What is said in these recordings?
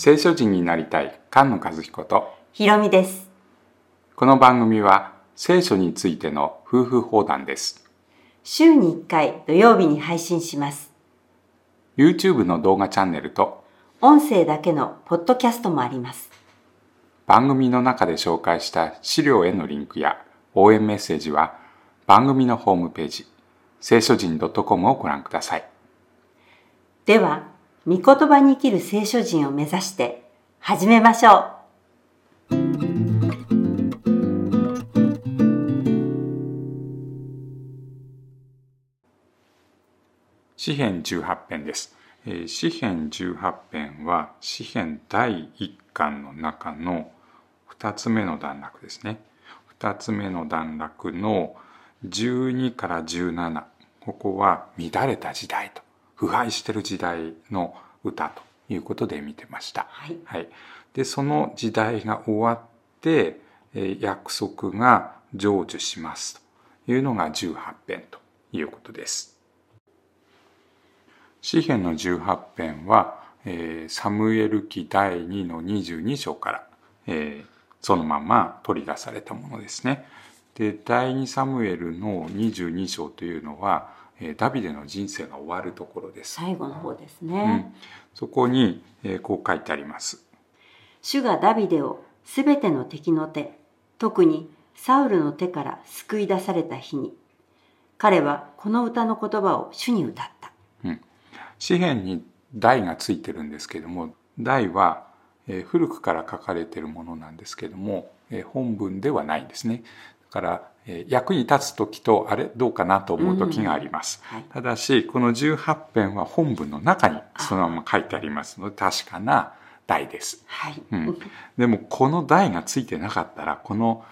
聖書人になりたい菅野和彦とひろみです。この番組は聖書についての夫婦放談です週に1回土曜日に配信します。YouTube の動画チャンネルと音声だけのポッドキャストもあります。番組の中で紹介した資料へのリンクや応援メッセージは番組のホームページ聖書人 .com をご覧くださいでは、御言葉に生きる聖書人を目指して始めましょう詩編18編です。えー詩編18編は詩編第1巻の中の2つ目の段落ですね。2つ目の段落の12から17ここは乱れた時代と腐敗してる時代の歌ということで見てました。はいはい、でその時代が終わって、えー約束が成就しますというのが18編ということです。詩編の18編は、えーサムエル記第2の22章から、えーそのまま取り出されたものですね。で第2サムエルの22章というのは、えーダビデの人生が終わるところでう。す。最後の方ですうんね。、そこに、えーこう書いてあります。主がダビデをすべての敵の手、特にサウルの手から救い出された日に、彼はこの歌の言葉を主に歌った。詩篇に題がついてるんですけども題は、えー古くから書かれているものなんですけども、えー本文ではないんですねだから、えー役に立つ時とあれどうかなと思う時があります、はい。ただしこの18編は本文の中にそのまま書いてありますので確かな題です、はい。うん、でもこの題がついてなかったらこの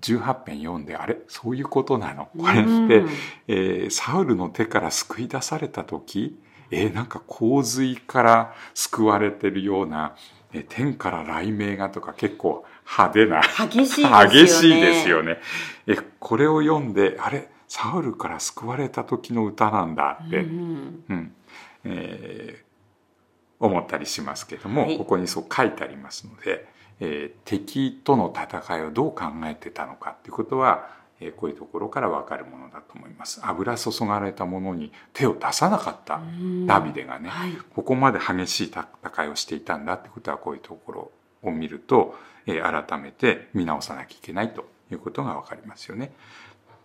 18編読んであれそういうことなの。これって、うん。えーサウルの手から救い出された時えーなんか洪水から救われてるような、えー天から雷鳴がとか結構派手な激しいですよね。激しいですよね。えこれを読んであれサウルから救われた時の歌なんだって、うんうんえー思ったりしますけども、はいここにそう書いてありますので、えー敵との戦いをどう考えてたのかっていうことは、えーこういうところからわかるものだと思います。油注がれたものに手を出さなかったうんダビデがね、はい。ここまで激しい戦いをしていたんだってことはこういうところを見ると、えー改めて見直さなきゃいけないということがわかりますよね。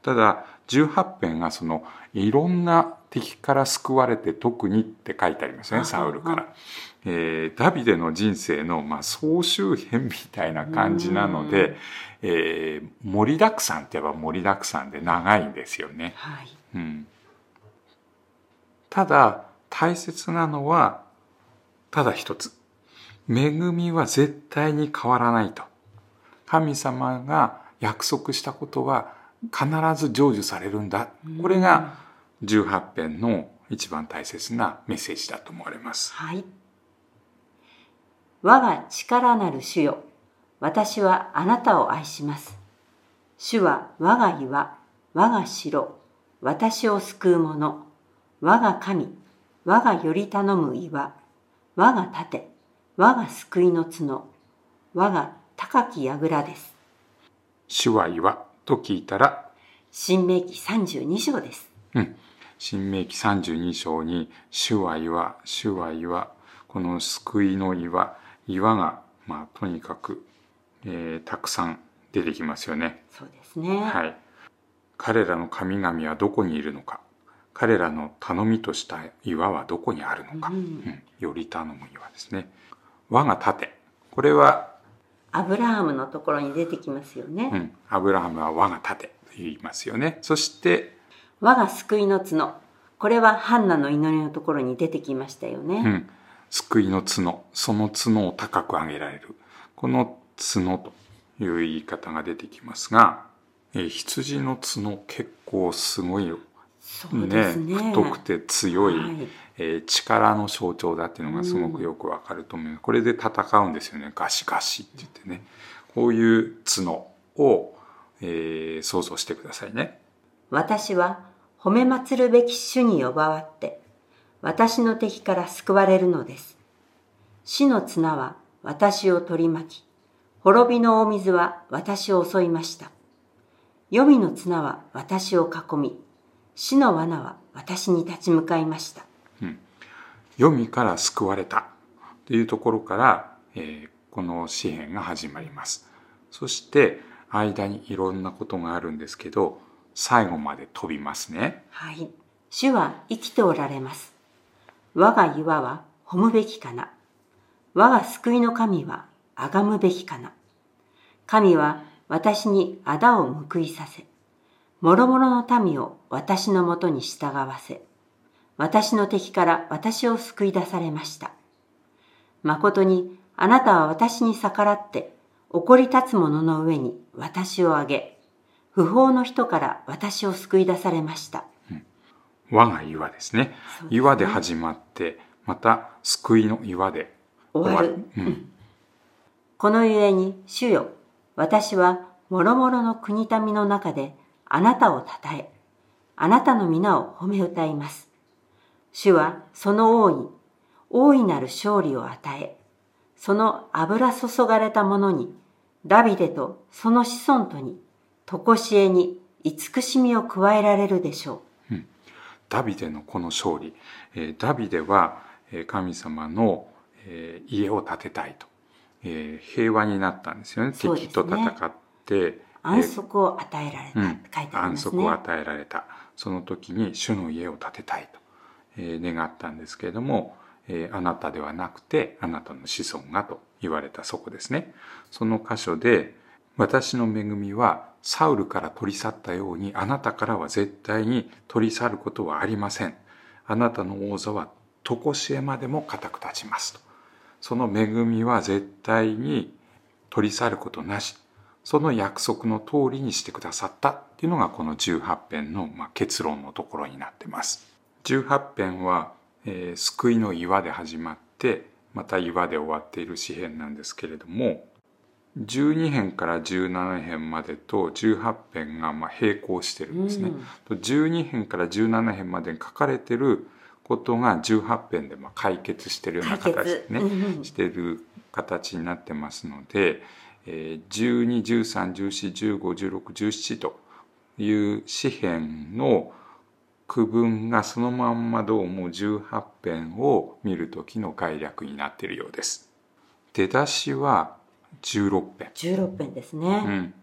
ただ18編がそのいろんな敵から救われて特にって書いてありますねあサウルかあら。えーダビデの人生の、まあ、総集編みたいな感じなのうんで、えー盛りだくさんって言えば盛りだくさんで長いんですよね。はい。うん、ただ大切なのはただ一つ恵みは絶対に変わらないと神様が約束したことは必ず成就されるんだ。これが18編の一番大切なメッセージだと思われます。はい。我が力なる主よ、私はあなたを愛します。主は我が岩、我が城、私を救う者、我が神、我がより頼む岩、我が盾、我が救いの角、我が高き櫓です。主は岩と聞いたら新明記32章です。うん新明記32章に「主は岩主は岩」この救いの岩岩がまあとにかく、えーたくさん出てきますよね。そうですね。はい、彼らの神々はどこにいるのか彼らの頼みとした岩はどこにあるのか、うんうんより頼む岩ですね。我が盾これは、アブラハムのところに出てきますよね。うん、アブラハムは我が盾と言いますよね。そして我が救いの角。これはハンナの祈りのところに出てきましたよね。うん、救いの角その角を高く上げられるこの角という言い方が出てきますが、えー羊の角結構すごいそうですね。太くて強い、はいえー力の象徴だっていうのがすごくよくわかると思う、これで戦うんですよねガシガシって言ってねこういう角を、えー想像してくださいね。私は褒め祭るべき主に呼ばわって、私の敵から救われるのです。死の綱は私を取り巻き、滅びの大水は私を襲いました。黄泉の綱は私を囲み、死の罠は私に立ち向かいました。うん、黄泉から救われたというところから、えー、この詩篇が始まります。そして間にいろんなことがあるんですけど、最後まで飛びますね。はい。主は生きておられます。我が岩は褒むべきかな。我が救いの神は崇むべきかな。神は私に仇を報いさせ、諸々の民を私のもとに従わせ、私の敵から私を救い出されました。誠にあなたは私に逆らって怒り立つ者の上に私をあげ、不法の人から私を救い出されました。我が岩ですね。すね岩で始まって、また救いの岩で終わる。うん、このゆえに、主よ、私は諸々の国民の中であなたをたたえ、あなたの皆を褒め歌います。主はその王に大いなる勝利を与え、その油注がれた者に、ダビデとその子孫とに、とこしえに慈しみを加えられるでしょう。うん、ダビデのこの勝利、えー、ダビデは神様の家を建てたいと、えー、平和になったんですよね、ね、敵と戦って安息を与えられた、うん、書いてありますね。安息を与えられた。その時に主の家を建てたいと、えー、願ったんですけれども、えー、あなたではなくてあなたの子孫がと言われたそこですね。その箇所で私の恵みはサウルから取り去ったようにあなたからは絶対に取り去ることはありません。あなたの王座は常しえまでも固く立ちますと。その恵みは絶対に取り去ることなしその約束の通りにしてくださったっていうのがこの18編のま結論のところになってます。18編は、えー、救いの岩で始まってまた岩で終わっている詩編なんですけれども12編から17編までと18編がま並行してるんですね。うん、12編から17編までに書かれてることが18編でま解決してるような形ね、うん、してる形になってますので、えー、121314151617という詩編の区分がそのまんまどうも18編を見る時の概略になっているようです。出だしは16編。16編ですね。うん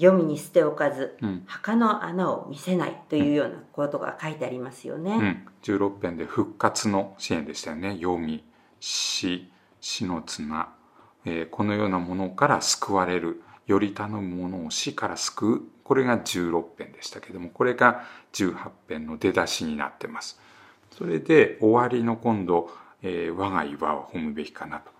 読みに捨ておかず、うん、墓の穴を見せないというようなことが書いてありますよね。うん、16編で復活の支援でしたよね。読み、死、死の綱、えー、このようなものから救われる、より頼むものを死から救う。これが16編でしたけども、これが18編の出だしになってます。それで終わりの今度、えー、我が岩は褒むべきかなと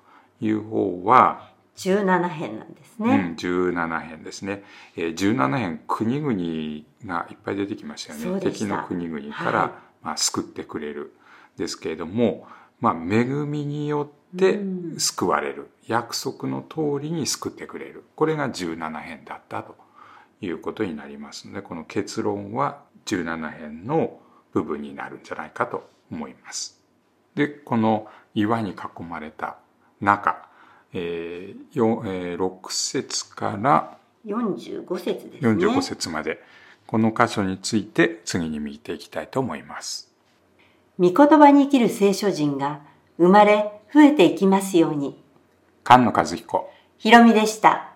いう方は、17編なんですね。うん、17編ですね。えー、17編、国々がいっぱい出てきましたよね。敵の国々から、はい、まあ、救ってくれる。ですけれども、まあ、恵みによって救われる。約束の通りに救ってくれる。これが17編だったということになりますので、この結論は17編の部分になるんじゃないかと思います。で、この岩に囲まれた中、えーえー、6節から45節ですね。45節まで。この箇所について次に見ていきたいと思います。御言葉に生きる聖書人が生まれ増えていきますように。菅野和彦。ひろみでした。